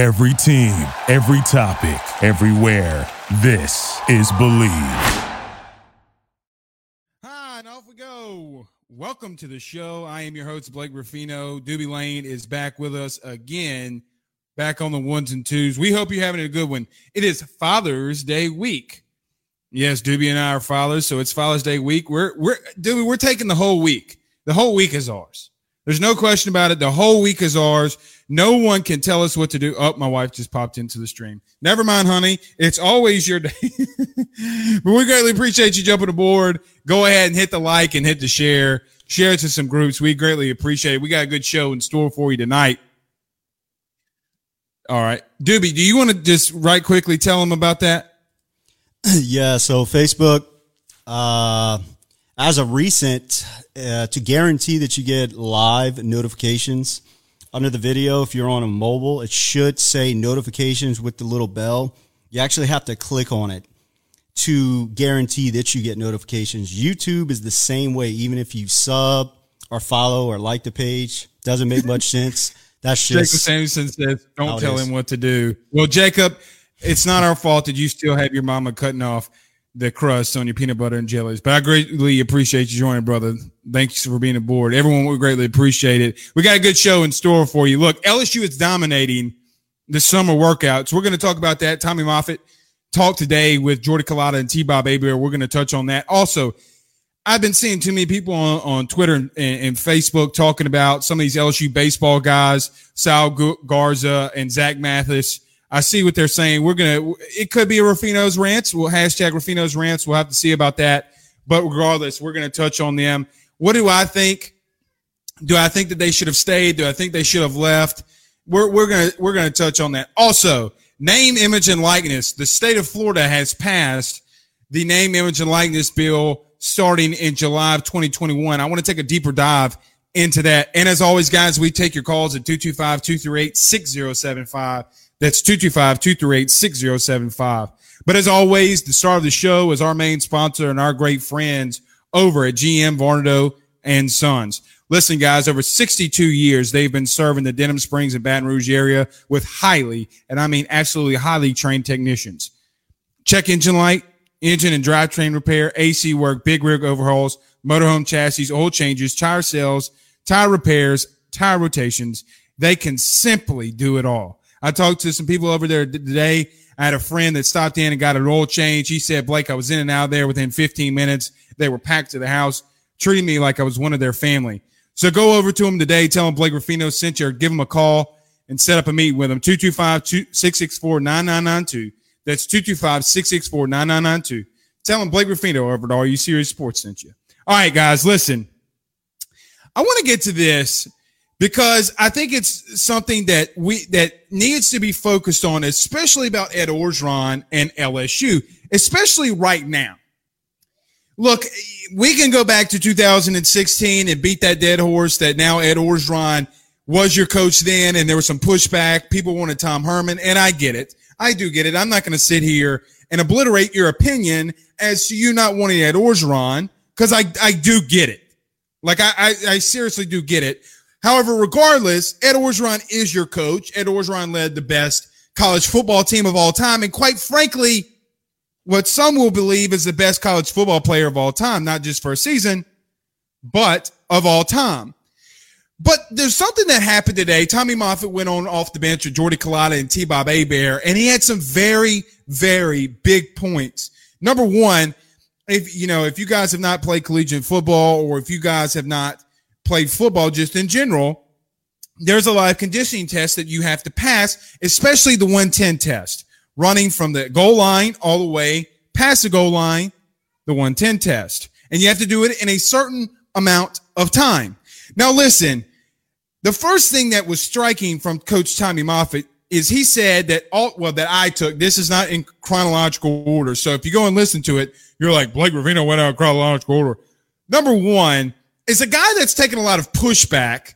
Every team, every topic, everywhere. This is Believe. Hi, and off we go. Welcome to the show. I am your host, Blake Ruffino. Doobie Lane is back with us again, back on the ones and twos. We hope you're having a good one. It is Father's Day week. Yes, Doobie and I are fathers, so it's Father's Day week. We're we're Doobie, we're taking the whole week. The whole week is ours. There's no question about it. The whole week is ours. No one can tell us what to do. Oh, my wife just popped into the stream. Never mind, honey. It's always your day. but we greatly appreciate you jumping aboard. Go ahead and hit the like and hit the share. Share it to some groups. We greatly appreciate it. We got a good show in store for you tonight. All right. Doobie, do you want to just right quickly tell them about that? yeah. So Facebook, uh, as of recent, uh, to guarantee that you get live notifications under the video, if you're on a mobile, it should say notifications with the little bell. You actually have to click on it to guarantee that you get notifications. YouTube is the same way, even if you sub or follow or like the page. Doesn't make much sense. That's just Jacob Samuelson says, "Don't tell him what to do." Well, Jacob, it's not our fault that you still have your mama cutting off the crust on your peanut butter and jellies. But I greatly appreciate you joining, brother. Thanks for being aboard. Everyone would greatly appreciate it. We got a good show in store for you. Look, LSU is dominating the summer workouts. We're going to talk about that. Tommy Moffitt talked today with Jordy Culotta and T. Bob Hebert. We're going to touch on that. Also, I've been seeing too many people on, on Twitter and, and, Facebook talking about some of these LSU baseball guys, Saul Garza and Zach Mathis I see what they're saying. We're gonna. It could be a Ruffino's rants. We'll hashtag Ruffino's rants. We'll have to see about that. But regardless, we're gonna touch on them. What do I think? Do I think that they should have stayed? Do I think they should have left? We're we're gonna we're gonna touch on that. Also, name, image, and likeness. The state of Florida has passed the name, image, and likeness bill starting in July of 2021. I want to take a deeper dive into that. And as always, guys, we take your calls at 225 238 6075. That's 225-238-6075. But as always, the star of the show is our main sponsor and our great friends over at GM Varnado and Sons. Listen, guys, over 62 years, they've been serving the Denham Springs and Baton Rouge area with highly, and I mean absolutely highly trained technicians. Check engine light, engine and drivetrain repair, AC work, big rig overhauls, motorhome chassis, oil changes, tire sales, tire repairs, tire rotations. They can simply do it all. I talked to some people over there today. I had a friend that stopped in and got an oil change. He said, Blake, I was in and out there within 15 minutes. They were packed to the house, treating me like I was one of their family. So go over to them today. Tell them Blake Ruffino sent you or give them a call and set up a meeting with them. 225-664-9992. That's 225-664-9992. Tell them Blake Ruffino over at Are You Serious Sports sent you. All right, guys, listen. I want to get to this because I think it's something that we that needs to be focused on, especially about Ed Orgeron and LSU, especially right now. Look, we can go back to 2016 and beat that dead horse that now Ed Orgeron was your coach then, and there was some pushback. People wanted Tom Herman, and I get it. I do get it. I'm not going to sit here and obliterate your opinion as to you not wanting Ed Orgeron because I, I do get it. Like I, I, I seriously do get it. However, regardless, Ed Orgeron is your coach. Ed Orgeron led the best college football team of all time. And quite frankly, what some will believe is the best college football player of all time, not just for a season, but of all time. But there's something that happened today. Tommy Moffitt went on off the bench with Jordy Culotta and T. Bob Hebert, and he had some very, very big points. Number one, if you know, if you guys have not played collegiate football or if you guys have not played football just in general, there's a lot of conditioning tests that you have to pass, especially the 110 test, running from the goal line all the way past the goal line, the 110 test. And you have to do it in a certain amount of time. Now, listen, the first thing that was striking from Coach Tommy Moffitt is he said that all, well, that I took, this is not in chronological order. So if you go and listen to it, you're like, Blake Ruffino went out in chronological order. Number one, is a guy that's taken a lot of pushback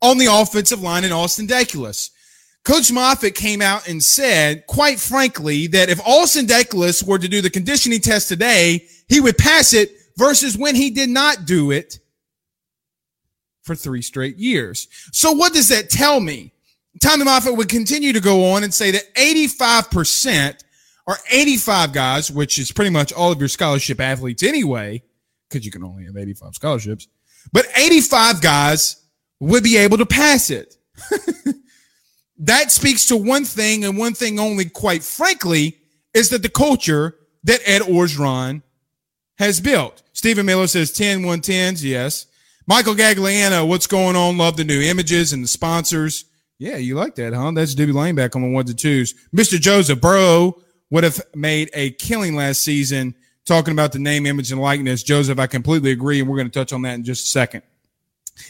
on the offensive line in Austin Deculus. Coach Moffitt came out and said, quite frankly, that if Austin Deculus were to do the conditioning test today, he would pass it versus when he did not do it for three straight years. So what does that tell me? Tommy Moffitt would continue to go on and say that 85% or 85 guys, which is pretty much all of your scholarship athletes anyway, because you can only have 85 scholarships, but 85 guys would be able to pass it. that speaks to one thing and one thing only, quite frankly, is that the culture that Ed Orgeron has built. Stephen Miller says 10 110s. Yes. Michael Gagliano, what's going on? Love the new images and the sponsors. Yeah, you like that, huh? That's Debbie Lane back on the ones and twos. Mr. Joseph Burrow would have made a killing last season talking about the name, image, and likeness. Joseph, I completely agree, and we're going to touch on that in just a second.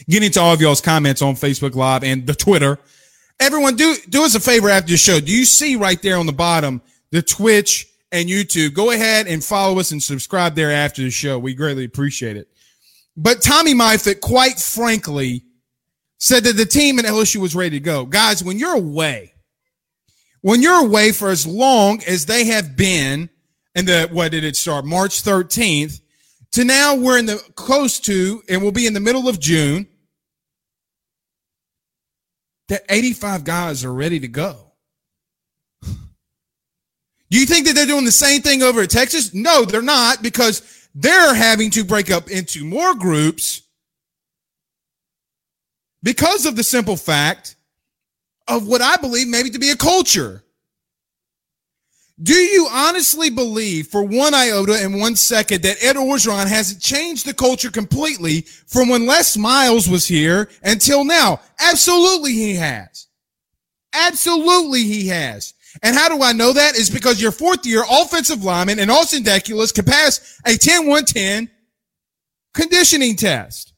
Getting to all of y'all's comments on Facebook Live and the Twitter. Everyone, do do us a favor after the show. Do you see right there on the bottom the Twitch and YouTube? Go ahead and follow us and subscribe there after the show. We greatly appreciate it. But Tommy Moffitt, quite frankly, said that the team in LSU was ready to go. Guys, when you're away, when you're away for as long as they have been, and the what did it start? March 13th, to now we're in the close to, and we'll be in the middle of June. That 85 guys are ready to go. Do you think that they're doing the same thing over at Texas? No, they're not because they're having to break up into more groups because of the simple fact of what I believe maybe to be a culture. Do you honestly believe for one iota and one second that Ed Orgeron hasn't changed the culture completely from when Les Miles was here until now? Absolutely he has. Absolutely he has. And how do I know that? Is because your fourth year offensive lineman and Austin Deculus can pass a 10-110 conditioning test.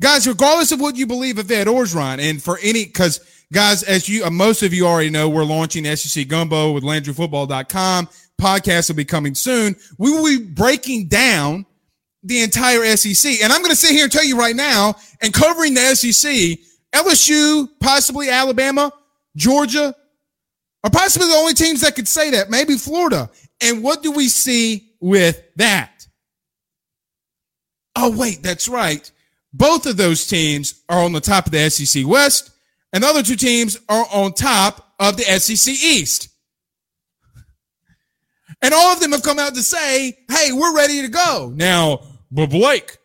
Guys, regardless of what you believe of Ed Orgeron, and for any, because guys, as you, uh, most of you already know, we're launching SEC Gumbo with LandryFootball.com. Podcast will be coming soon. We will be breaking down the entire SEC. And I'm going to sit here and tell you right now, and covering the SEC, LSU, possibly Alabama, Georgia, are possibly the only teams that could say that. Maybe Florida. And what do we see with that? Oh, wait, that's right. Both of those teams are on the top of the SEC West, and the other two teams are on top of the SEC East. And all of them have come out to say, hey, we're ready to go. Now, but Blake,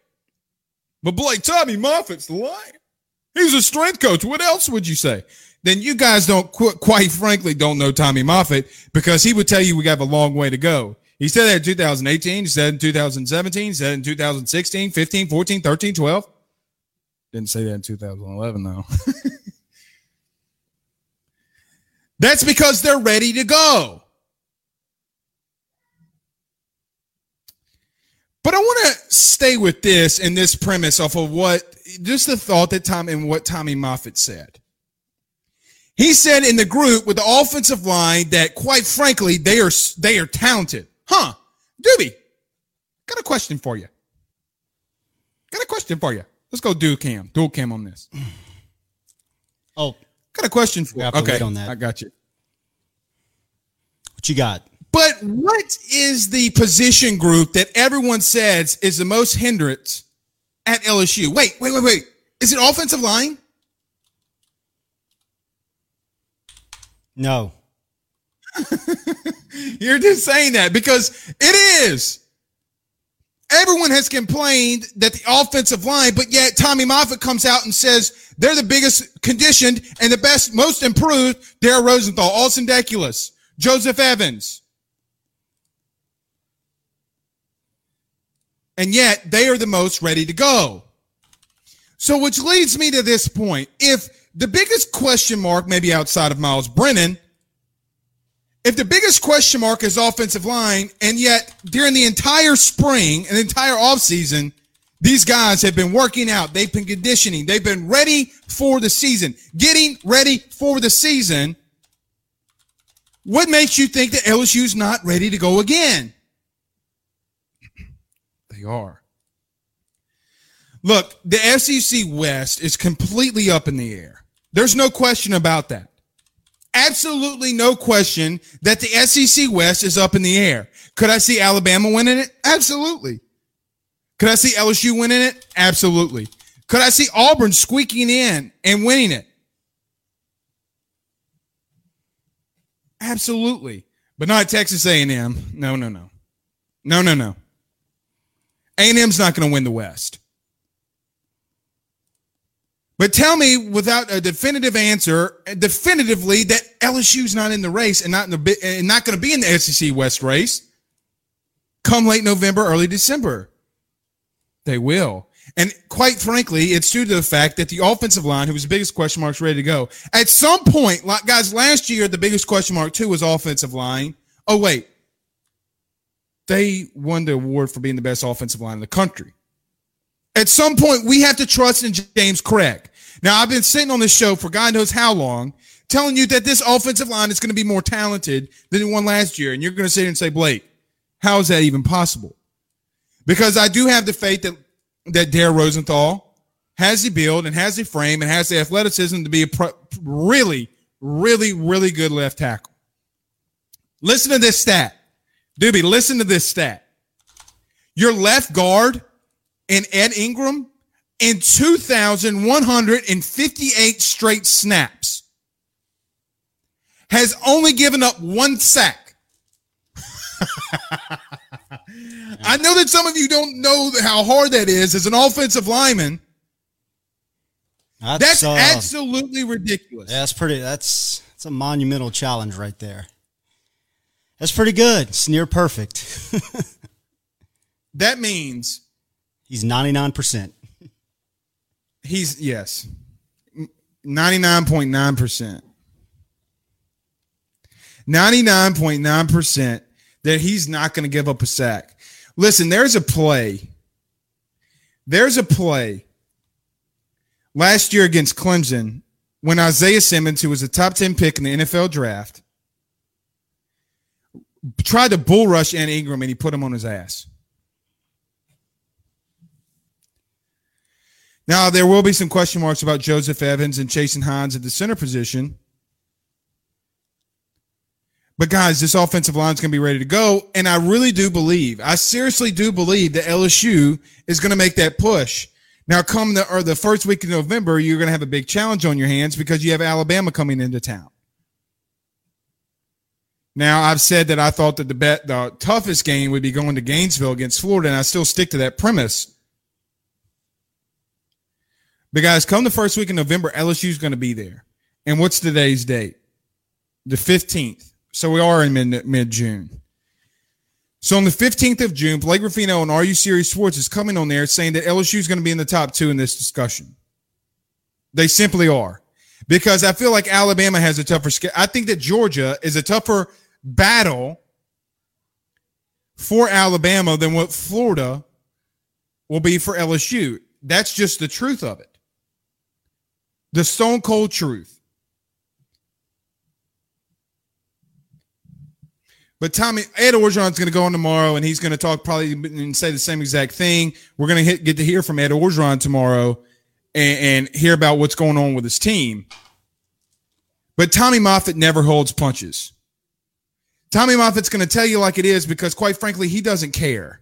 but Blake, Tommy Moffitt's lion. He's a strength coach. What else would you say? Then you guys don't, quite frankly, don't know Tommy Moffitt because he would tell you we have a long way to go. He said that in 2018, he said in 2017, he said in 2016, 15, 14, 13, 12. Didn't say that in 2011, though. That's because they're ready to go. But I want to stay with this and this premise off of what just the thought that Tom and what Tommy Moffitt said. He said in the group with the offensive line that quite frankly they are they are talented. Huh? Doobie, got a question for you. Got a question for you. Let's go dual cam, dual cam on this. Oh, got a question for you. Okay, on that. I got you. What you got? But what is the position group that everyone says is the most hindrance at LSU? Wait, wait, wait, wait. Is it offensive line? No. You're just saying that because it is. Everyone has complained that the offensive line, but yet Tommy Moffitt comes out and says they're the biggest conditioned and the best, most improved. Darrell Rosenthal, Austin Deculus, Joseph Evans. And yet they are the most ready to go. So, which leads me to this point. If the biggest question mark, maybe outside of Myles Brennan, if the biggest question mark is offensive line, and yet during the entire spring and entire offseason, these guys have been working out. They've been conditioning. They've been ready for the season, getting ready for the season. What makes you think that LSU's not ready to go again? They are. Look, the SEC West is completely up in the air. There's no question about that absolutely no question that the SEC West is up in the air. Could I see Alabama winning it? Absolutely. Could I see LSU winning it? Absolutely. Could I see Auburn squeaking in and winning it? Absolutely. But not Texas A&M. No, no, no. No, no, no. A&M's not going to win the West. But tell me without a definitive answer, definitively that LSU's not in the race and not in the and not going to be in the SEC West race come late November, early December. They will. And quite frankly, it's due to the fact that the offensive line, who was the biggest question mark, is ready to go. At some point, guys, last year, the biggest question mark too was offensive line. Oh, wait. They won the award for being the best offensive line in the country. At some point, we have to trust in James Cregg. Now, I've been sitting on this show for God knows how long, telling you that this offensive line is going to be more talented than the one last year. And you're going to sit here and say, Blake, how is that even possible? Because I do have the faith that that Dare Rosenthal has the build and has the frame and has the athleticism to be a pro- really, really, really good left tackle. Listen to this stat. Doobie, listen to this stat. Your left guard and Ed Ingram in 2,158 straight snaps has only given up one sack. I know that some of you don't know how hard that is as an offensive lineman. That's, that's uh, absolutely ridiculous. Yeah, that's pretty. That's that's a monumental challenge right there. That's pretty good. It's near perfect. that means he's ninety nine percent. He's yes, ninety nine point nine percent. Ninety nine point nine percent that he's not going to give up a sack. Listen, there's a play. There's a play last year against Clemson when Isaiah Simmons, who was a top 10 pick in the NFL draft, tried to bull rush Ed Ingram and he put him on his ass. Now, there will be some question marks about Joseph Evans and Chasen Hines at the center position. But guys, this offensive line is going to be ready to go. And I really do believe, I seriously do believe that LSU is going to make that push. Now, come the or the first week of November, you're going to have a big challenge on your hands because you have Alabama coming into town. Now, I've said that I thought that the bet, the toughest game would be going to Gainesville against Florida, and I still stick to that premise. But guys, come the first week in November, LSU is going to be there. And what's today's date? The 15th. So we are in mid mid June. So on the 15th of June, Blake Ruffino and Are You Serious Sports is coming on there saying that LSU is going to be in the top two in this discussion. They simply are. Because I feel like Alabama has a tougher schedule. I think that Georgia is a tougher battle for Alabama than what Florida will be for LSU. That's just the truth of it. The stone cold truth. But Tommy Ed Orgeron's going to go on tomorrow, and he's going to talk probably and say the same exact thing. We're going to get to hear from Ed Orgeron tomorrow and, and hear about what's going on with his team. But Tommy Moffitt never holds punches. Tommy Moffitt's going to tell you like it is because, quite frankly, he doesn't care.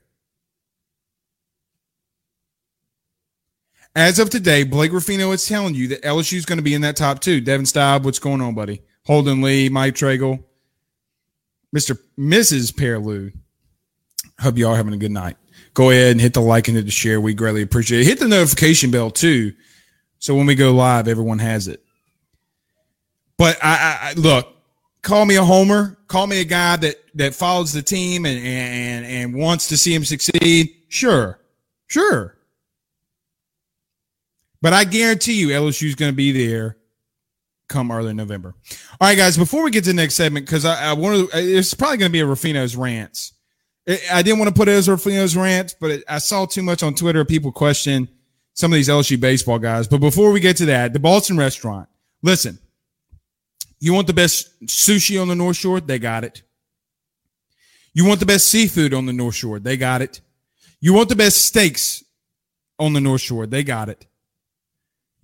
As of today, Blake Ruffino is telling you that LSU is going to be in that top two. Devin Staub, what's going on, buddy? Holden Lee, Mike Tragel. Mr. Mrs. Pearlou. Hope you all having a good night. Go ahead and hit the like and hit the share. We greatly appreciate it. Hit the notification bell too. So when we go live, everyone has it. But I, I look, call me a homer, call me a guy that that follows the team and and and wants to see him succeed. Sure. Sure. But I guarantee you LSU is going to be there come early November. All right, guys, before we get to the next segment, because I, I to, it's probably going to be a Ruffino's rants. I didn't want to put it as Ruffino's rants, but it, I saw too much on Twitter. People question some of these LSU baseball guys. But before we get to that, the Boston restaurant, listen, you want the best sushi on the North Shore? They got it. You want the best seafood on the North Shore? They got it. You want the best steaks on the North Shore? They got it.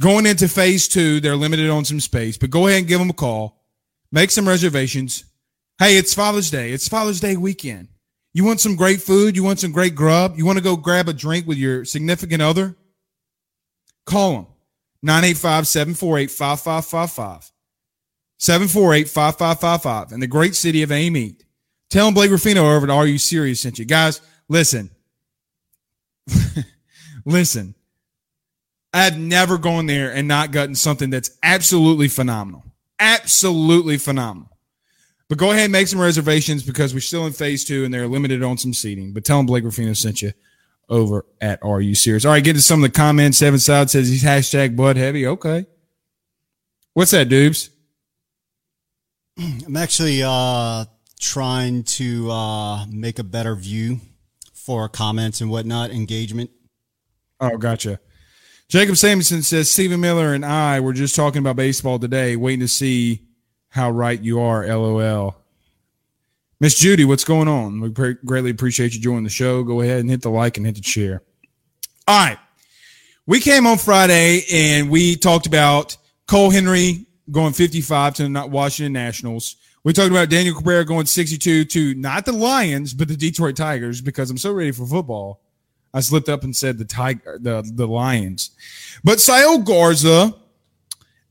Going into phase two, they're limited on some space, but go ahead and give them a call. Make some reservations. Hey, it's Father's Day. It's Father's Day weekend. You want some great food? You want some great grub? You want to go grab a drink with your significant other? Call them 985 748 5555. 748 5555 in the great city of Amite. Tell them Blake Ruffino over at Are You Serious sent you. Guys, listen. listen. I've never gone there and not gotten something that's absolutely phenomenal. Absolutely phenomenal. But go ahead and make some reservations because we're still in phase two and they're limited on some seating. But tell them Blake Ruffino sent you over at Are You Serious? All right, get to some of the comments. Seven Side says he's hashtag Bud Heavy. Okay. What's that, Dubes? I'm actually uh, trying to uh, make a better view for comments and whatnot, engagement. Oh, gotcha. Jacob Samuelson says Stephen Miller and I were just talking about baseball today, waiting to see how right you are. LOL. Miss Judy, what's going on? We greatly appreciate you joining the show. Go ahead and hit the like and hit the share. All right. We came on Friday and we talked about Cole Henry going 55 to the Washington Nationals. We talked about Daniel Cabrera going 62 to not the Lions, but the Detroit Tigers because I'm so ready for football. I slipped up and said the Tiger, the, the Lions. But Saul Garza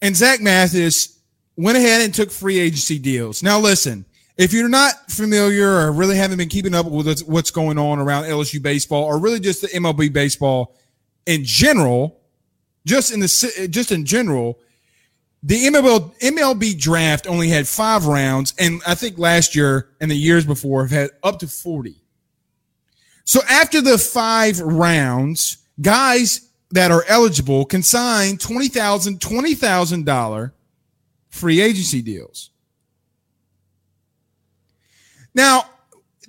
and Zach Mathis went ahead and took free agency deals. Now listen, if you're not familiar or really haven't been keeping up with what's going on around LSU baseball or really just the MLB baseball in general, just in the just in general, the MLB, MLB draft only had five rounds, and I think last year and the years before have had up to forty. So after the five rounds, guys that are eligible can sign twenty thousand, twenty thousand dollar free agency deals. Now,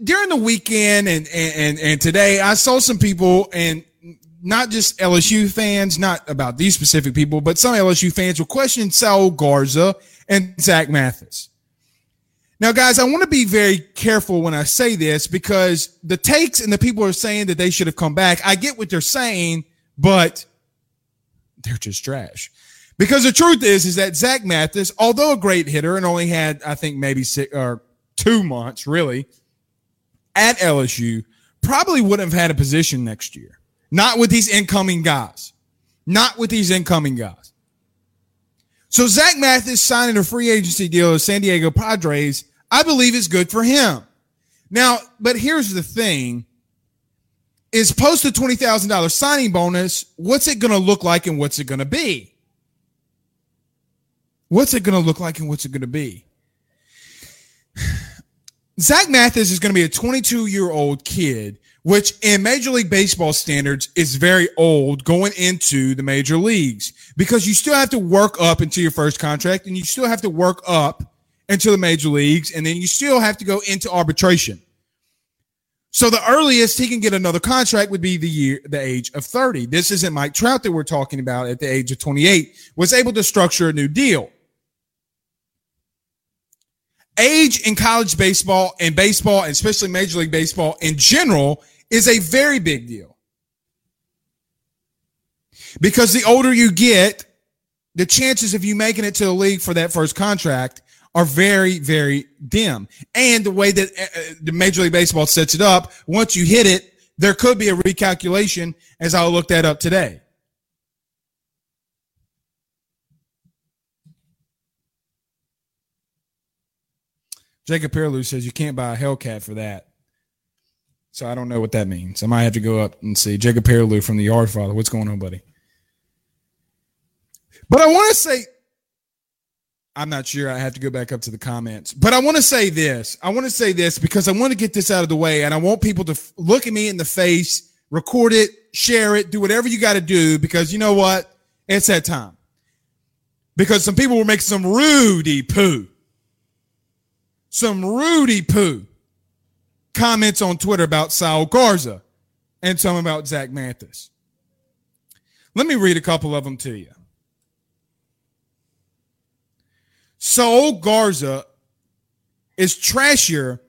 during the weekend and, and, and today, I saw some people and not just LSU fans, not about these specific people, but some LSU fans were questioning Saul Garza and Zach Mathis. Now, guys, I want to be very careful when I say this because the takes and the people are saying that they should have come back. I get what they're saying, but they're just trash. Because the truth is, is that Zach Mathis, although a great hitter and only had, I think, maybe six or two months really at LSU, probably wouldn't have had a position next year. Not with these incoming guys. Not with these incoming guys. So Zach Mathis signing a free agency deal with San Diego Padres, I believe is good for him. Now, but here's the thing is post a $20,000 signing bonus, what's it going to look like and what's it going to be? What's it going to look like and what's it going to be? Zach Mathis is going to be a 22 year old kid, which in Major League Baseball standards is very old going into the major leagues because you still have to work up into your first contract and you still have to work up into the major leagues and then you still have to go into arbitration. So the earliest he can get another contract would be the year, the age of 30. This isn't Mike Trout that we're talking about at the age of 28 was able to structure a new deal age in college baseball and baseball, and especially Major League Baseball in general, is a very big deal. Because the older you get, the chances of you making it to the league for that first contract are very, very dim. And the way that uh, uh the Major League Baseball sets it up, once you hit it, there could be a recalculation as I'll look that up today. Jacob Pearlou says you can't buy a Hellcat for that. So I don't know what that means. I might have to go up and see Jacob Pearlou from the Yard Father. What's going on, buddy? But I want to say, I'm not sure. I have to go back up to the comments. But I want to say this. I want to say this because I want to get this out of the way, and I want people to f- look at me in the face, record it, share it, do whatever you got to do because you know what? It's that time. Because some people were making some rudy poo some Rudy poo comments on Twitter about Saul Garza and some about Zach Mathis. Let me read a couple of them to you. Saul Garza is trashier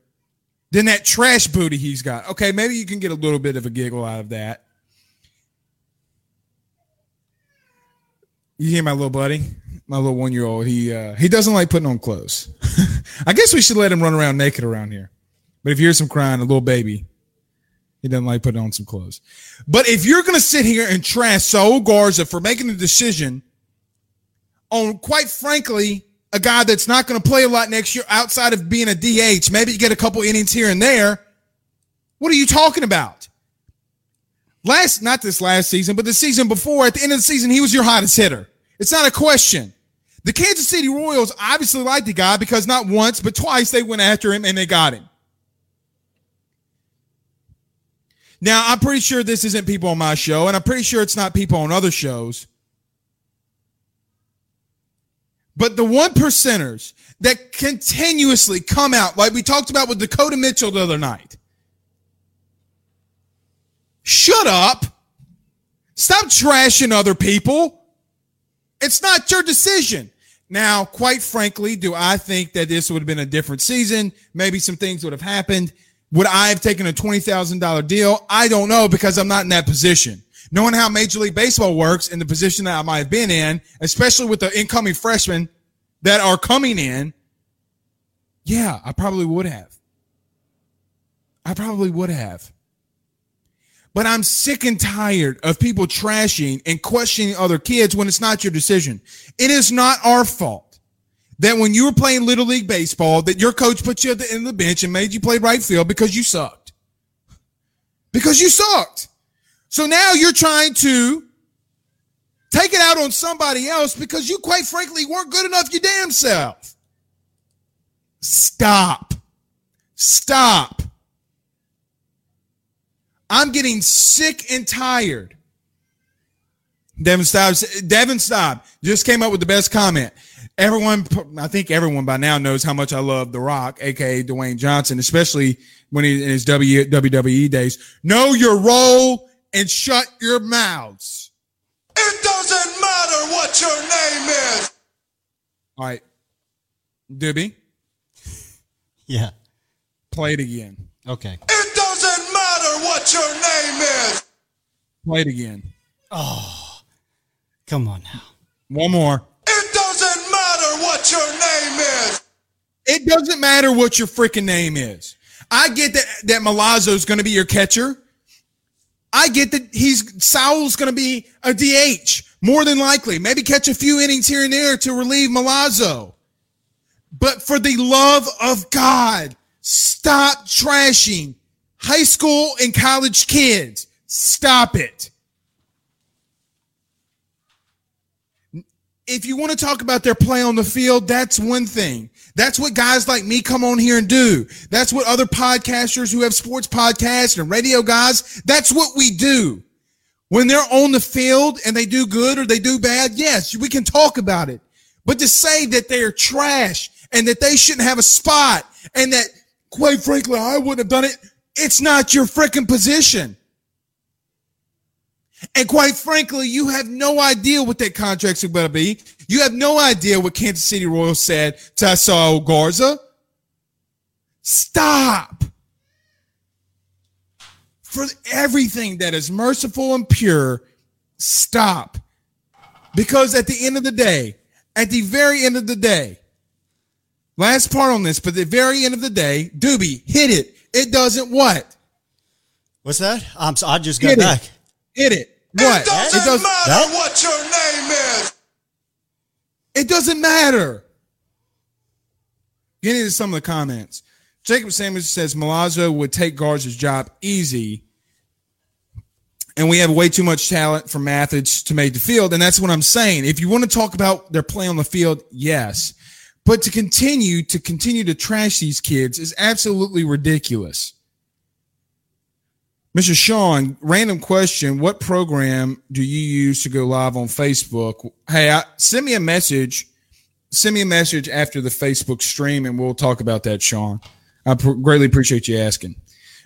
than that trash booty he's got. Okay, maybe you can get a little bit of a giggle out of that. You hear my little buddy? my little one year old, he uh, he doesn't like putting on clothes. I guess we should let him run around naked around here. But if you hear some crying, a little baby, he doesn't like putting on some clothes. But if you're gonna sit here and trash Saul Garza for making a decision on, quite frankly, a guy that's not going to play a lot next year outside of being a DH. Maybe you get a couple innings here and there. What are you talking about? Last, not this last season, but the season before, at the end of the season, he was your hottest hitter. It's not a question. The Kansas City Royals obviously liked the guy because not once, but twice they went after him and they got him. Now, I'm pretty sure this isn't people on my show, and I'm pretty sure it's not people on other shows. But the one percenters that continuously come out, like we talked about with Dakota Mitchell the other night, shut up. Stop trashing other people. It's not your decision. Now, quite frankly, do I think that this would have been a different season? Maybe some things would have happened. Would I have taken a $20,000 deal? I don't know because I'm not in that position. Knowing how Major League Baseball works and the position that I might have been in, especially with the incoming freshmen that are coming in, yeah, I probably would have. I probably would have. But I'm sick and tired of people trashing and questioning other kids when it's not your decision. It is not our fault that when you were playing little league baseball, that your coach put you at the end of the bench and made you play right field because you sucked. Because you sucked. So now you're trying to take it out on somebody else because you quite frankly weren't good enough your damn self. Stop. Stop. I'm getting sick and tired. Devin Staub, Devin Staub just came up with the best comment everyone, I think everyone by now knows how much I love The Rock, aka Dwayne Johnson, especially when he in his WWE days. Know your role and shut your mouths. It doesn't matter what your name is. All right, Doobie. Yeah. Play it again. Okay. It doesn't matter what your name is. Play it again. Oh, come on now. One more. It doesn't matter what your freaking name is. I get that that Milazzo is going to be your catcher. I get that he's Saul's going to be a DH more than likely. Maybe catch a few innings here and there to relieve Milazzo. But for the love of God, stop trashing high school and college kids. Stop it. if you want to talk about their play on the field, that's one thing. That's what guys like me come on here and do. That's what other podcasters who have sports podcasts and radio guys, that's what we do. When they're on the field and they do good or they do bad, yes, we can talk about it. But to say that they're trash and that they shouldn't have a spot and that, quite frankly, I wouldn't have done it, it's not your freaking position. And quite frankly, you have no idea what that contract's going to be. You have no idea what Kansas City Royals said to Saul Garza. Stop. For everything that is merciful and pure, stop. Because at the end of the day, at the very end of the day, last part on this, but the very end of the day, Doobie, hit it. It doesn't what? What's that? I'm so, I just got Hit back. it. Hit it. What? It doesn't does- matter that- what your name is. It doesn't matter. Getting into some of the comments. Jacob Samuels says Milazzo would take Garza's job easy. And we have way too much talent for Mathis to make the field. And that's what I'm saying. If you want to talk about their play on the field, yes. But to continue to continue to trash these kids is absolutely ridiculous. Mr. Sean, random question. What program do you use to go live on Facebook? Hey, I, send me a message. Send me a message after the Facebook stream and we'll talk about that, Sean. I pr- greatly appreciate you asking.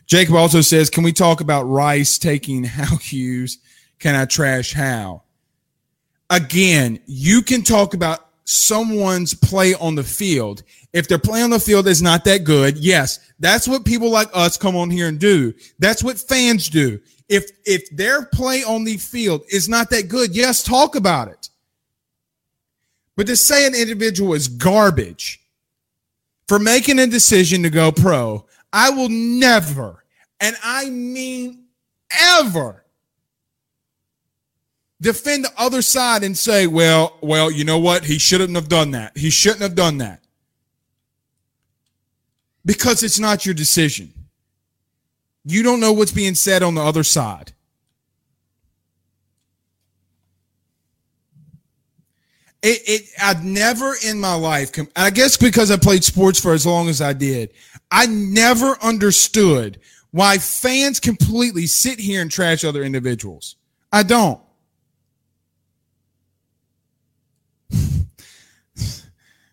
Jacob also says, can we talk about Rice taking how cues? Can I trash how? Again, you can talk about someone's play on the field. If their play on the field is not that good, yes, that's what people like us come on here and do. That's what fans do. If if their play on the field is not that good, yes, talk about it. But to say an individual is garbage for making a decision to go pro, I will never, and I mean ever, defend the other side and say, well, well, you know what? He shouldn't have done that. He shouldn't have done that. Because it's not your decision. You don't know what's being said on the other side. It, it I've never in my life, I guess because I played sports for as long as I did, I never understood why fans completely sit here and trash other individuals. I don't.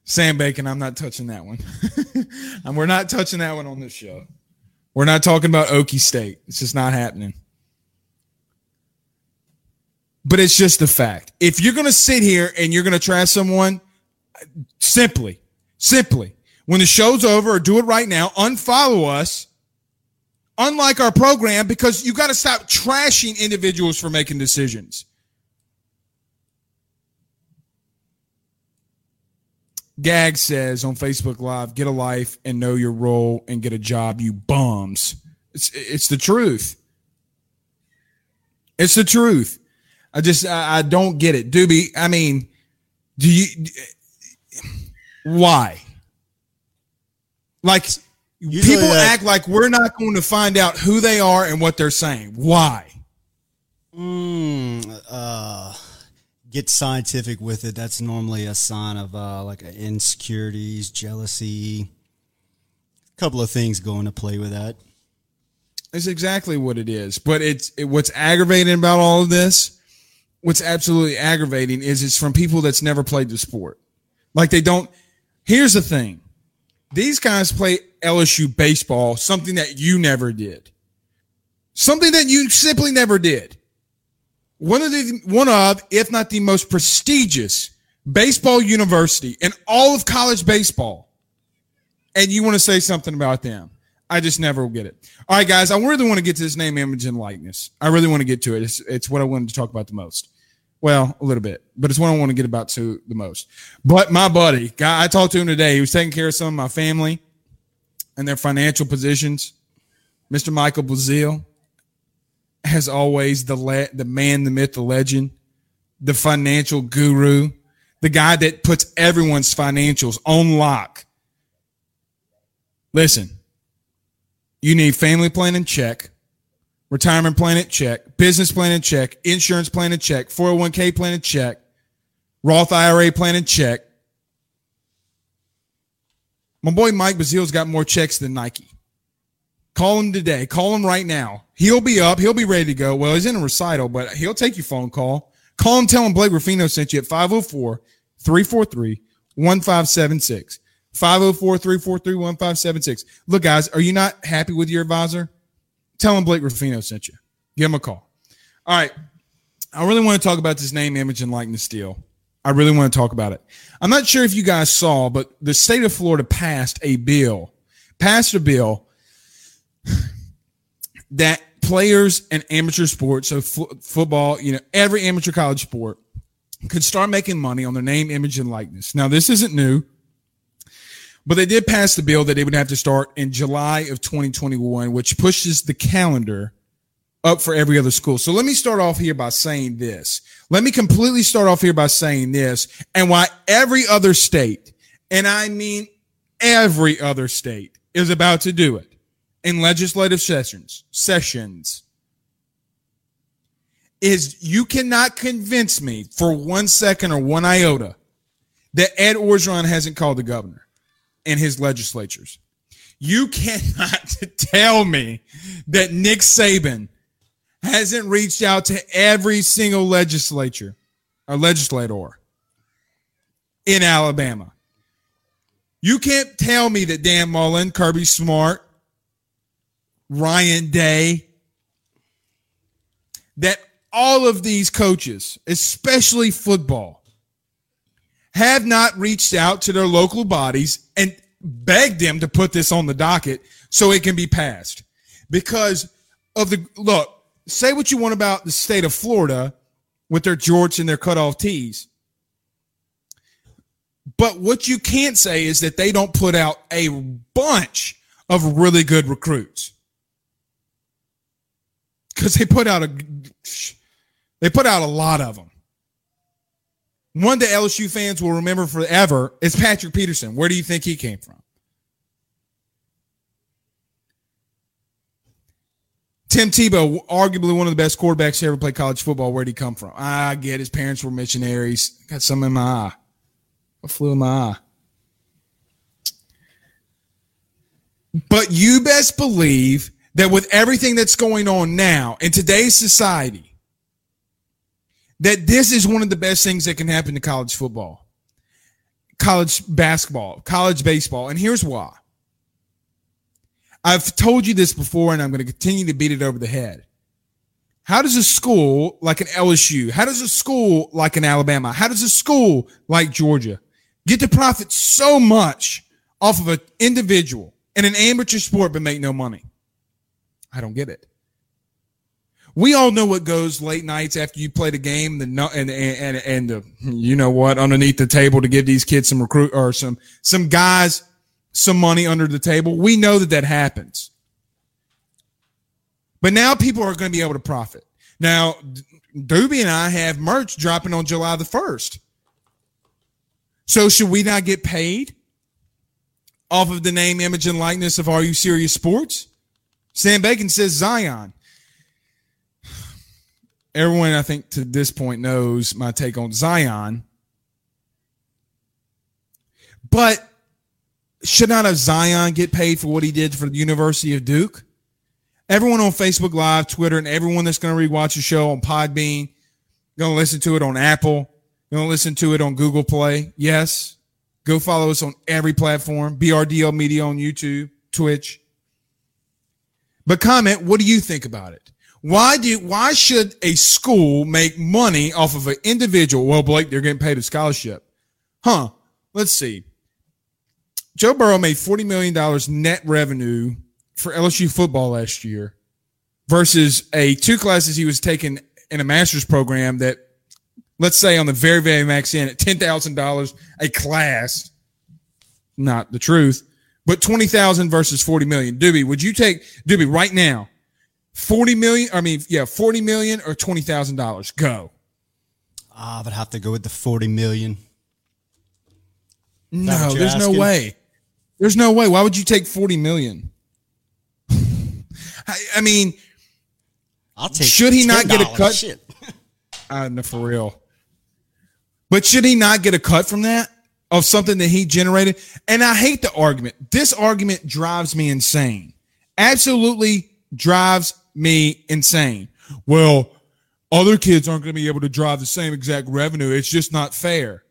Sam Bacon, I'm not touching that one. and we're not touching that one on this show. We're not talking about Okie State. It's just not happening. But it's just a fact. If you're going to sit here and you're going to trash someone, simply, simply, when the show's over, or do it right now, unfollow us unlike our program, because you got to stop trashing individuals for making decisions. Gag says on Facebook Live, get a life and know your role and get a job, you bums. It's, it's the truth. It's the truth. I just, I, I don't get it. Doobie, I mean, do you, why? Like, Usually people that, act like we're not going to find out who they are and what they're saying. Why? Mm, uh, get scientific with it. That's normally a sign of uh, like insecurities, jealousy. A couple of things going to play with that. It's exactly what it is. But it's it, what's aggravating about all of this. What's absolutely aggravating is it's from people that's never played the sport. Like they don't. Here's the thing these guys play LSU baseball, something that you never did. Something that you simply never did. One of the, one of, if not the most prestigious baseball university in all of college baseball. And you want to say something about them. I just never will get it. All right, guys, I really want to get to this name, image, and likeness. I really want to get to it. It's, it's what I wanted to talk about the most. Well, a little bit, but it's what I want to get about to the most. But my buddy, guy, I talked to him today. He was taking care of some of my family and their financial positions. Mr. Michael Brazil, as always, the le- the man, the myth, the legend, the financial guru, the guy that puts everyone's financials on lock. Listen, you need family planning check retirement plan at check, business plan at check, insurance plan at check, 401k plan at check, Roth IRA plan at check. My boy Mike Bazil's got more checks than Nike. Call him today. Call him right now. He'll be up. He'll be ready to go. Well, he's in a recital, but he'll take your phone call. Call him, tell him Blake Ruffino sent you at 504 343 1576. 504 343 1576. Look, guys, are you not happy with your advisor? Tell him Blake Ruffino sent you. Give him a call. All right. I really want to talk about this name, image, and likeness deal. I really want to talk about it. I'm not sure if you guys saw, but the state of Florida passed a bill, passed a bill that players in amateur sports, so f- football, you know, every amateur college sport could start making money on their name, image, and likeness. Now, this isn't new. But they did pass the bill that they would have to start in July of 2021, which pushes the calendar up for every other school. So let me start off here by saying this. Let me completely start off here by saying this and why every other state, and I mean every other state, is about to do it in legislative sessions, sessions is you cannot convince me for one second or one iota that Ed Orgeron hasn't called the governor and his legislatures. You cannot tell me that Nick Saban hasn't reached out to every single legislature or legislator in Alabama. You can't tell me that Dan Mullen, Kirby Smart, Ryan Day, that all of these coaches, especially football, have not reached out to their local bodies and begged them to put this on the docket so it can be passed. Because of the look, say what you want about the state of Florida with their jorts and their cutoff tees. But what you can't say is that they don't put out a bunch of really good recruits. Because they put out a They put out a lot of them. One that LSU fans will remember forever is Patrick Peterson. Where do you think he came from? Tim Tebow, arguably one of the best quarterbacks to ever play college football. Where'd he come from? I get his parents were missionaries. Got some in my eye. A flew in my eye. But you best believe that with everything that's going on now in today's society, that this is one of the best things that can happen to college football, college basketball, college baseball. And here's why. I've told you this before, and I'm going to continue to beat it over the head. How does a school like an LSU, how does a school like an Alabama, how does a school like Georgia get to profit so much off of an individual in an amateur sport but make no money? I don't get it. We all know what goes late nights after you play the game, the and and and, the, you know what underneath the table to give these kids some recruit or some some guys some money under the table. We know that that happens. But now people are going to be able to profit. Now, Doobie and I have merch dropping on July the 1st. So should we not get paid off of the name, image, and likeness of Are You Serious Sports? Sam Bacon says Zion. Everyone, I think, to this point knows my take on Zion. But should not have Zion get paid for what he did for the University of Duke? Everyone on Facebook Live, Twitter, and everyone that's going to rewatch the show on Podbean, going to listen to it on Apple, going to listen to it on Google Play. Yes. Go follow us on every platform, BRDL Media on YouTube, Twitch. But comment, what do you think about it? Why do why should a school make money off of an individual? Well, Blake, they're getting paid a scholarship. Huh. Let's see. Joe Burrow made $40 million net revenue for LSU football last year versus a two classes he was taking in a master's program that, let's say on the very, very max end at $10,000 a class. Not the truth, but 20,000 versus 40 million. Doobie, would you take, Doobie, right now, 40 million? I mean, yeah, 40 million or $20,000? Go. Ah, I would have to go with the 40 million. No, there's asking? no way. There's no way. Why would you take 40 million? I, I, mean, I'll take should he not get a cut? Shit. uh, no, for real. But should he not get a cut from that of something that he generated? And I hate the argument. This argument drives me insane. Absolutely drives me insane. Well, other kids aren't going to be able to drive the same exact revenue. It's just not fair.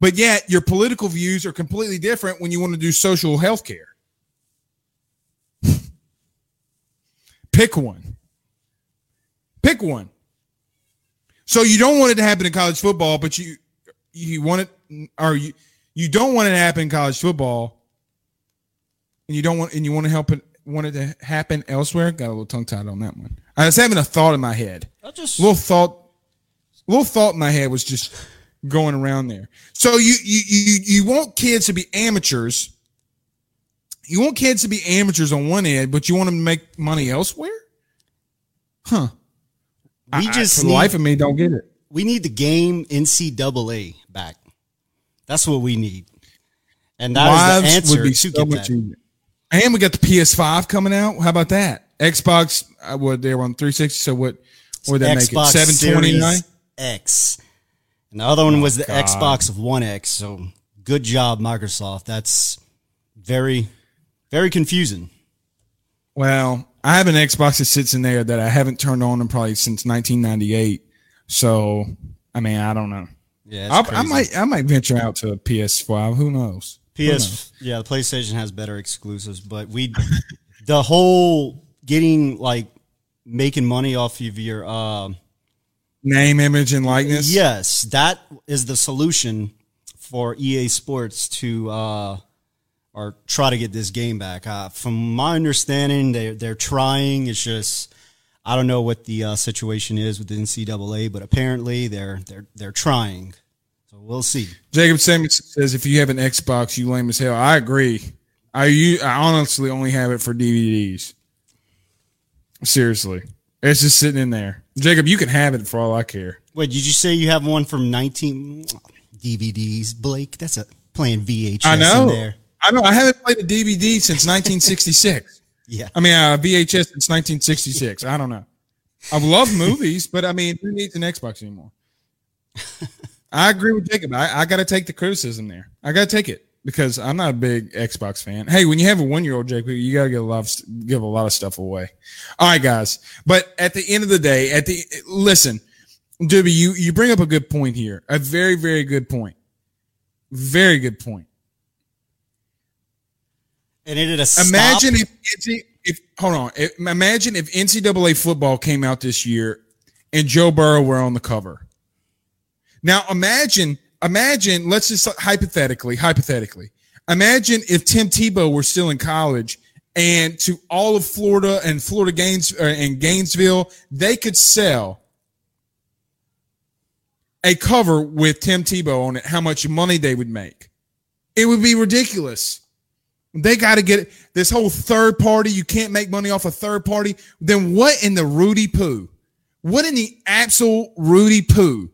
But yet your political views are completely different when you want to do social health care. Pick one. Pick one. So you don't want it to happen in college football, but you you want it or you you don't want it to happen in college football, and you don't want and you want to help it want it to happen elsewhere. Got a little tongue tied on that one. I was having a thought in my head. I just little thought, little thought in my head was just going around there. So you you you you want kids to be amateurs. You want kids to be amateurs on one end, but you want them to make money elsewhere? Huh. We I, just I, for the life of me don't get it. We need the game NCAA back. That's what we need. And that Wives is the answer would be to so much easier. And we got the PS5 coming out. How about that? Xbox, uh, what they were on 360. So what? Would that make it? 729 X. And the other one oh, was the God. Xbox One X. So good job, Microsoft. That's very, very confusing. Well, I have an Xbox that sits in there that I haven't turned on in probably since 1998. So, I mean, I don't know. Yeah, I might, I might venture out to a PS5. Who knows? PS, Who knows? yeah, the PlayStation has better exclusives, but we, the whole getting like making money off of your, uh, name, image, and likeness. Yes, that is the solution for EA Sports to uh, or try to get this game back. Uh, from my understanding, they they're trying. It's just I don't know what the uh, situation is with the NCAA, but apparently they're they're they're trying. So we'll see. Jacob Simmons says, "If you have an Xbox, you lame as hell." I agree. I you I honestly only have it for DVDs. Seriously, it's just sitting in there. Jacob, you can have it for all I care. Wait, did you say you have one from 19 DVDs, Blake? That's a playing VHS I in know. there. I know. I haven't played a DVD since 1966. Yeah. I mean, uh, VHS since 1966. I don't know. I love movies, but I mean, who needs an Xbox anymore? I agree with Jacob. I, I got to take the criticism there. I got to take it because I'm not a big Xbox fan. Hey, when you have a one year old, Jacob, you got to give a lot of give a lot of stuff away. All right, guys. But at the end of the day, at the listen, Doobie, you you bring up a good point here. A very very good point. Very good point. And it a Imagine stop. if if hold on. If- Imagine if NCAA football came out this year and Joe Burrow were on the cover. Now imagine, imagine, let's just hypothetically, hypothetically, imagine if Tim Tebow were still in college and to all of Florida and Florida Gaines uh, and Gainesville, they could sell a cover with Tim Tebow on it, how much money they would make. It would be ridiculous. They got to get this whole third party. You can't make money off a third party. Then what in the Rudy Poo? What in the absolute Rudy Poo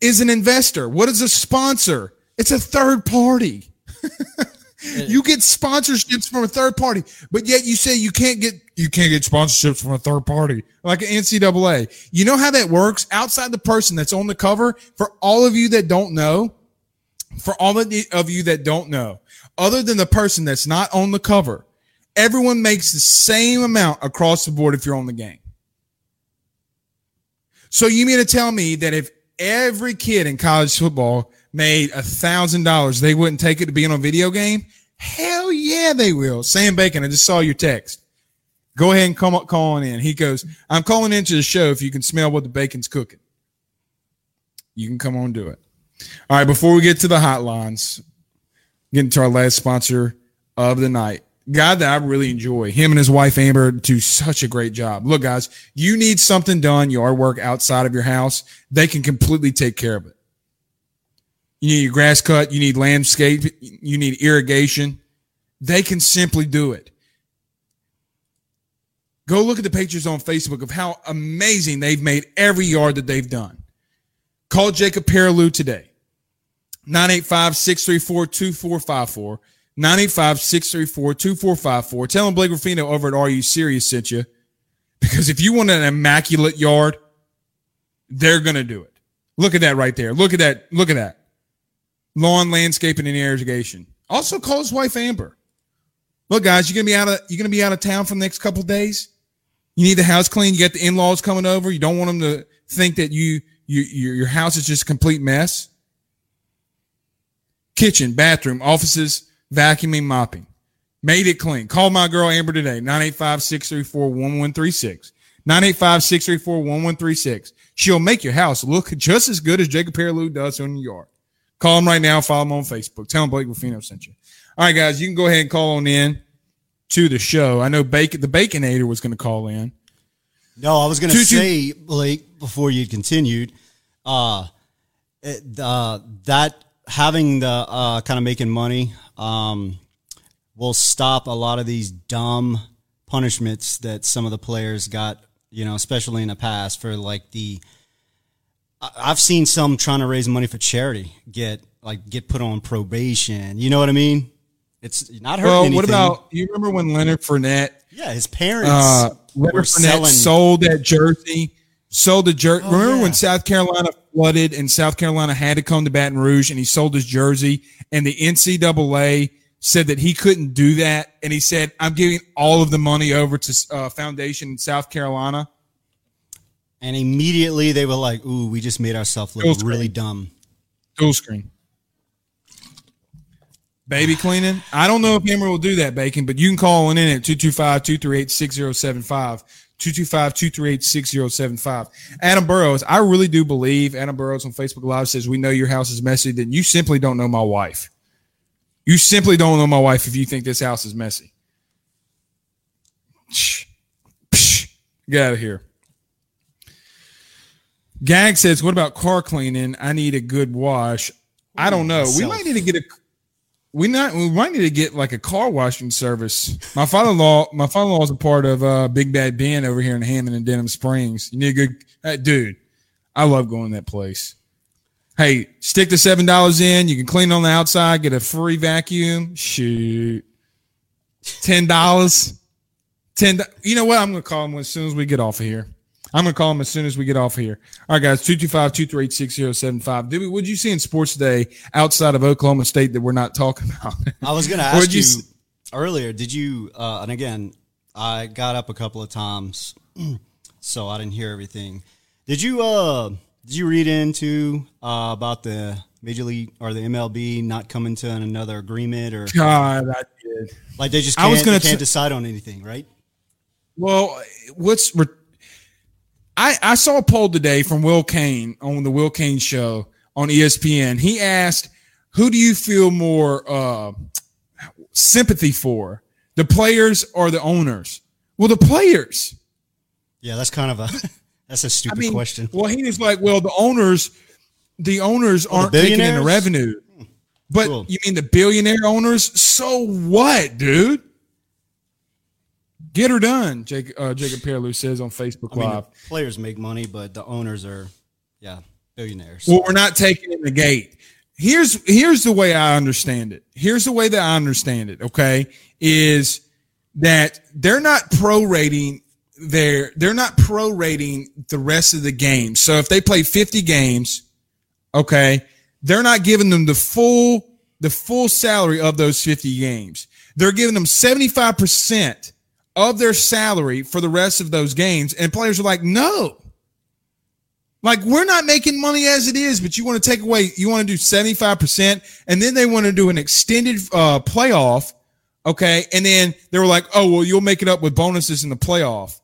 is an investor? What is a sponsor? It's a third party. you get sponsorships from a third party, but yet you say you can't get you can't get sponsorships from a third party like an NCAA. You know how that works? Outside the person that's on the cover, for all of you that don't know, for all of, the, of you that don't know, other than the person that's not on the cover, everyone makes the same amount across the board if you're on the game. So you mean to tell me that if every kid in college football made a thousand dollars, they wouldn't take it to be in a video game? Hell yeah, they will. Sam Bacon, I just saw your text. Go ahead and come up calling in. He goes, I'm calling into the show if you can smell what the bacon's cooking. You can come on do it. All right, before we get to the hotlines, getting to our last sponsor of the night. Guy that I really enjoy. Him and his wife Amber do such a great job. Look, guys, you need something done, yard work outside of your house, they can completely take care of it. You need your grass cut, you need landscape, you need irrigation. They can simply do it. Go look at the pictures on Facebook of how amazing they've made every yard that they've done. Call Jacob Perilou today. 985-634-2454. 985-634-2454. Tell him Blake Ruffino over at Are You Serious sent you. Because if you want an immaculate yard, they're going to do it. Look at that right there. Look at that. Look at that. Lawn landscaping and irrigation. Also call his wife Amber. Look, guys, you're gonna be out of you're gonna be out of town for the next couple days. You need the house clean. You got the in-laws coming over. You don't want them to think that you you your, your house is just a complete mess. Kitchen, bathroom, offices, vacuuming, mopping. Made it clean. Call my girl Amber today. 985-634-1136. 985-634-1136. She'll make your house look just as good as Jacob Perilou does on your yard. Call him right now. Follow him on Facebook. Tell him Blake Ruffino sent you. All right, guys, you can go ahead and call on in to the show. I know Bacon, the Baconator was going to call in. No, I was going to say, Blake, before you continued, uh, it, uh, that having the uh, kind of making money um, will stop a lot of these dumb punishments that some of the players got, you know, especially in the past for like the. I've seen some trying to raise money for charity get like get put on probation. You know what I mean? It's not hurting Well, anything. what about you remember when Leonard Fournette, yeah? His parents uh, were Leonard Fournette selling. sold that jersey, sold the jersey. Oh, remember yeah. when South Carolina flooded and South Carolina had to come to Baton Rouge and he sold his jersey and the NCAA said that he couldn't do that and he said, "I'm giving all of the money over to uh, Foundation in South Carolina." And immediately they were like, "Ooh, we just made ourselves look really dumb." Dual screen. Baby cleaning. I don't know if Amber will do that, Bacon, but you can call in at 225-238-6075. 225-238-6075. Adam Burrows, I really do believe Adam Burrows on Facebook Live says, we know your house is messy. Then you simply don't know my wife. You simply don't know my wife if you think this house is messy. Shh. Get out of here. Gag says, "What about car cleaning? I need a good wash. I don't know. We might need to get a. we not we might need to get like a car washing service. My father in law, my father in law is a part of uh, Big Bad Ben over here in Hammond and Denham Springs. You need a good dude. I love going to that place. Hey, stick the seven dollars in. You can clean on the outside, get a free vacuum. Shoot, ten dollars. Ten. You know what? I'm gonna call him as soon as we get off of here. I'm gonna call him as soon as we get off here. All right, guys, 225-238-6075. Did we, what'd you see in sports today outside of Oklahoma State that we're not talking about? I was going to ask you, you earlier. Did you? Uh, and again, I got up a couple of times, so I didn't hear everything. Did you? Uh, did you read into uh, about the Major League or the MLB not coming to another agreement or? God, I did. Like they just can't, I was gonna can't t- decide on anything, right? Well, what's re- I, I saw a poll today from Will Cain on the Will Cain show on ESPN. He asked, who do you feel more uh, sympathy for, the players or the owners? Well, the players. Yeah, that's kind of a that's a stupid I mean, question. Well, he was like, well, the owners, the owners oh, aren't the taking in the revenue. But cool. you mean the billionaire owners? So what, dude? Get her done, Jake, uh, Jacob Perlew says on Facebook I Live. players make money, but the owners are, yeah, billionaires. Well, we're not taking in the gate. Here's here's the way I understand it. Here's the way that I understand it. Okay, is that they're not prorating their they're not prorating the rest of the game. So if they play 50 games, okay, they're not giving them the full the full salary of those 50 games. They're giving them 75 percent of their salary for the rest of those games. And players are like, no. Like, we're not making money as it is, but you want to take away, you want to do 75%, and then they want to do an extended uh, playoff. Okay. And then they were like, oh, well, you'll make it up with bonuses in the playoff.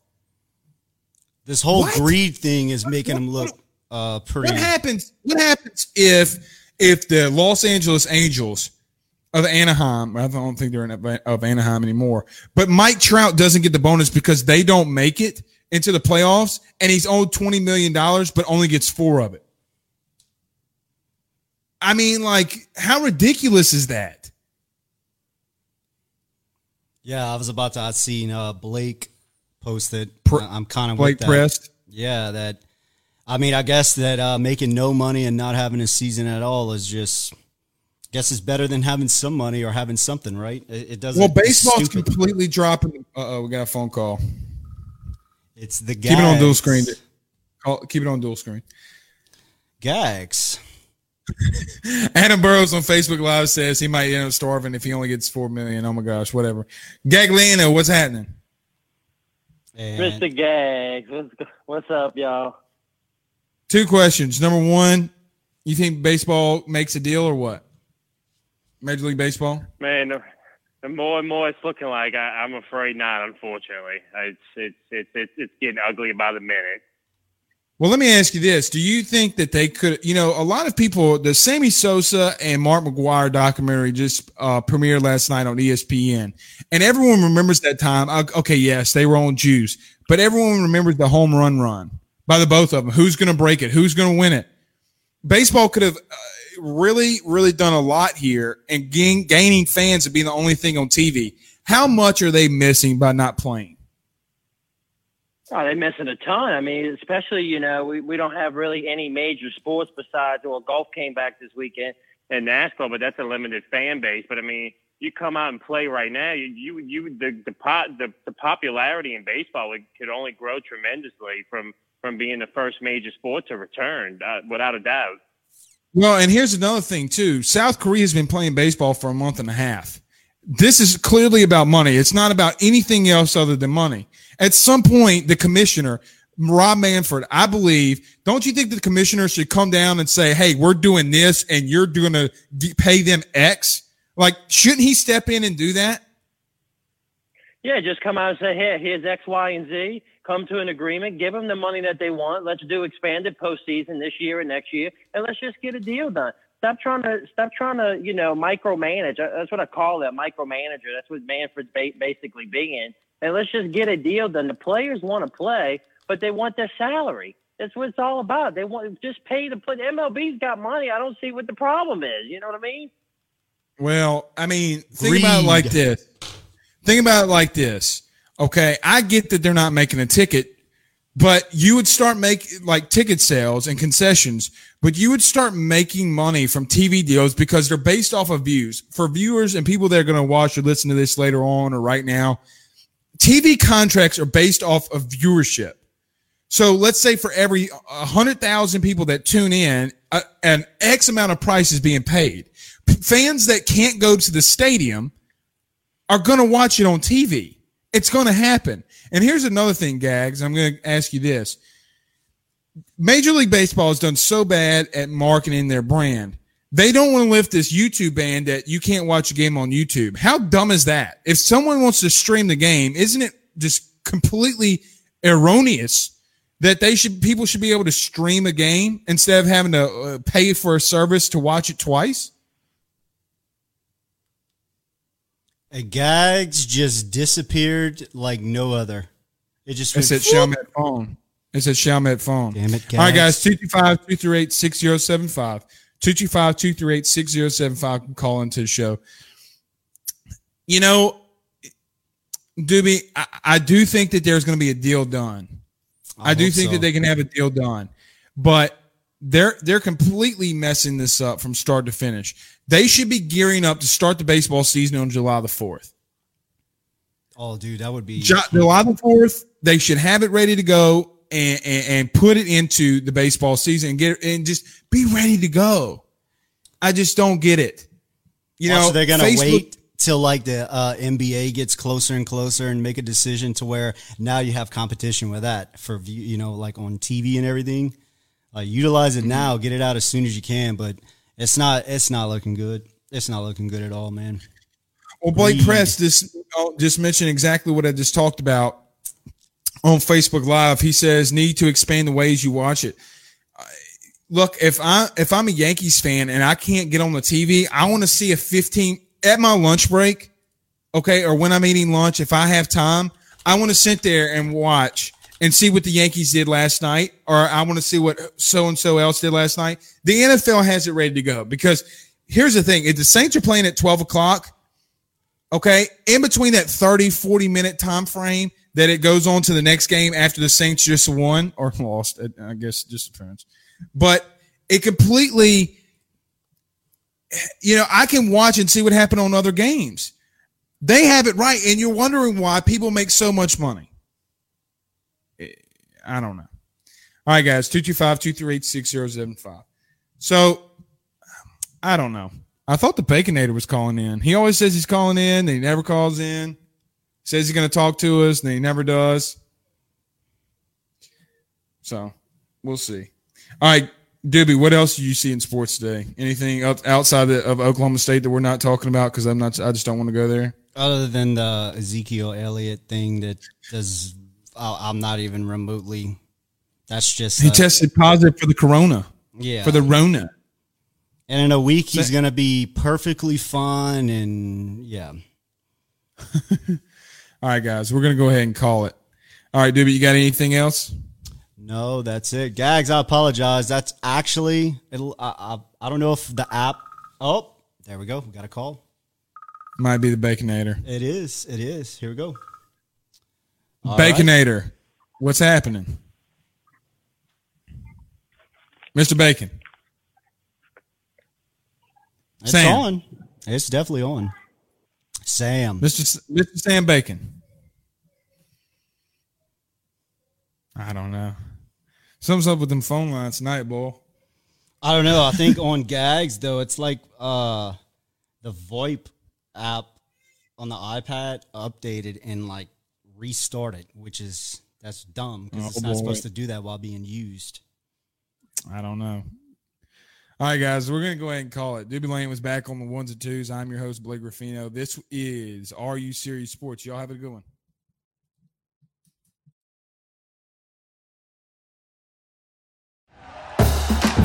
This whole what? greed thing is making what, them look uh, pretty. What happens? What happens if if the Los Angeles Angels of Anaheim. I don't think they're in of Anaheim anymore. But Mike Trout doesn't get the bonus because they don't make it into the playoffs, and he's owed twenty million dollars, but only gets four of it. I mean, like, how ridiculous is that? Yeah, I was about to. I seen uh, Blake posted. I'm kind of Blake pressed. Yeah, that. I mean, I guess that uh, making no money and not having a season at all is just guess it's better than having some money or having something, right? It, it doesn't. Well, baseball's completely dropping. Uh oh, we got a phone call. It's the gags. Keep it on dual screen. keep it on dual screen. Gags. Adam Burrows on Facebook Live says he might end up starving if he only gets four million. Oh my gosh, whatever. Gagliano, what's happening? And Mr. Gags, what's, what's up, y'all? Two questions. Number one, you think baseball makes a deal or what? Major League Baseball? Man, the more and more it's looking like, I, am afraid not. Unfortunately, it's, it's it's it's it's getting ugly by the minute. Well, let me ask you this: Do you think that they could? You know, a lot of people, the Sammy Sosa and Mark McGwire documentary just uh, premiered last night on ESPN, and everyone remembers that time. Okay, yes, they were on juice, but everyone remembers the home run run by the both of them. Who's going to break it? Who's going to win it? Baseball could have. Uh, really, really done a lot here and gain, gaining fans of being the only thing on TV. How much are they missing by not playing? Oh, they're missing a ton. I mean, especially, you know, we, we don't have really any major sports besides, well, golf came back this weekend and NASCAR, but that's a limited fan base. But I mean, you come out and play right now, you, you, you the, the, pot, the, the popularity in baseball could only grow tremendously from, from being the first major sport to return, uh, without a doubt. Well, and here's another thing too. South Korea has been playing baseball for a month and a half. This is clearly about money. It's not about anything else other than money. At some point, the commissioner, Rob Manfred, I believe, don't you think the commissioner should come down and say, Hey, we're doing this and you're going to pay them X? Like, shouldn't he step in and do that? Yeah, just come out and say, Hey, here's X, Y, and Z come to an agreement, give them the money that they want. Let's do expanded postseason this year and next year, and let's just get a deal done. Stop trying to stop trying to you know micromanage. Uh, that's what I call that micromanager. That's what Manfred's basically being. And let's just get a deal done. The players want to play, but they want their salary. That's what it's all about. They want just pay to play. MLB's got money. I don't see what the problem is. You know what I mean? Well, I mean, think about it like this. Think about it like this. Okay, I get that they're not making a ticket, but you would start making like ticket sales and concessions, but you would start making money from TV deals because they're based off of views. For viewers and people that are going to watch or listen to this later on or right now, TV contracts are based off of viewership. So let's say for every 100,000 people that tune in, uh, an X amount of price is being paid. P- fans that can't go to the stadium are going to watch it on TV. It's going to happen. And here's another thing, Gags. I'm going to ask you this. Major League Baseball has done so bad at marketing their brand. They don't want to lift this YouTube ban that you can't watch a game on YouTube. How dumb is that? If someone wants to stream the game, isn't it just completely erroneous that they should people should be able to stream a game instead of having to uh, pay for a service to watch it twice? And The gags just disappeared like no other. It just It went said whoop. Xiaomi phone. It said Xiaomi phone. Damn it, guys. All right, guys. guys. 225 238 6075. 225 238 6075. Call into the show. You know, Doobie, I, I do think that there's going to be a deal done. I, do think so. that they can have a deal done, but they're they're completely messing this up from start to finish. They should be gearing up to start the baseball season on July the fourth. Oh, dude, that would be. July the fourth, they should have it ready to go and, and and put it into the baseball season and get and just be ready to go. I just don't get it. You know, also, they're gonna wait till like the uh, NBA gets closer and closer and make a decision to where now you have competition with that for view, you know, like on TV and everything. Uh, utilize it Mm-hmm. now, get it out as soon as you can, but it's not it's not looking good. It's not looking good at all, man. Well, Blake. Press just just mentioned exactly what I just talked about on Facebook Live. He says need to expand the ways you watch it. Look, if I if I'm a Yankees fan and I can't get on the TV, I want to see a 15 at my lunch break, okay, or when I'm eating lunch. If I have time, I want to sit there and watch and see what the Yankees did last night, or I want to see what so and so else did last night. The NFL has it ready to go because here's the thing: if the Saints are playing at 12 o'clock. Okay. In between that 30, 40 minute time frame that it goes on to the next game after the Saints just won or lost, I guess just appearance. But it completely, you know, I can watch and see what happened on other games. They have it right. And you're wondering why people make so much money. I don't know. All right, guys, 225 238 6075. So I don't know. I thought the Baconator was calling in. He always says he's calling in, and he never calls in. Says he's going to talk to us, and he never does. So we'll see. All right, Doobie, what else do you see in sports today? Anything outside of Oklahoma State that we're not talking about? Because I'm not. I just don't want to go there. Other than the Ezekiel Elliott thing that does, I'm not even remotely. That's just He uh, tested positive for the corona, yeah for the Rona. And in a week, he's going to be perfectly fine. And yeah. All right, guys, we're going to go ahead and call it. All right, Doobie, you got anything else? No, that's it. Gags, I apologize. That's actually, it'll, I, I, I don't know if the app. Oh, there we go. We got a call. Might be the Baconator. It is. It is. Here we go. All right. Baconator, what's happening? Mr. Bacon. It's Sam. on. It's definitely on. Sam. Mr. S- Mr. Sam Bacon. I don't know. Something's up with them phone lines tonight, boy. I don't know. I think on Gags though, it's like uh the VoIP app on the iPad updated and like restarted, which is that's dumb because Oh, it's not oh, boy. supposed to do that while being used. I don't know. All right, guys, we're gonna go ahead and call it. Doobie Lane was back on the ones and twos. I'm your host, Blake Ruffino. This is Are You Serious Sports. Y'all have a good one.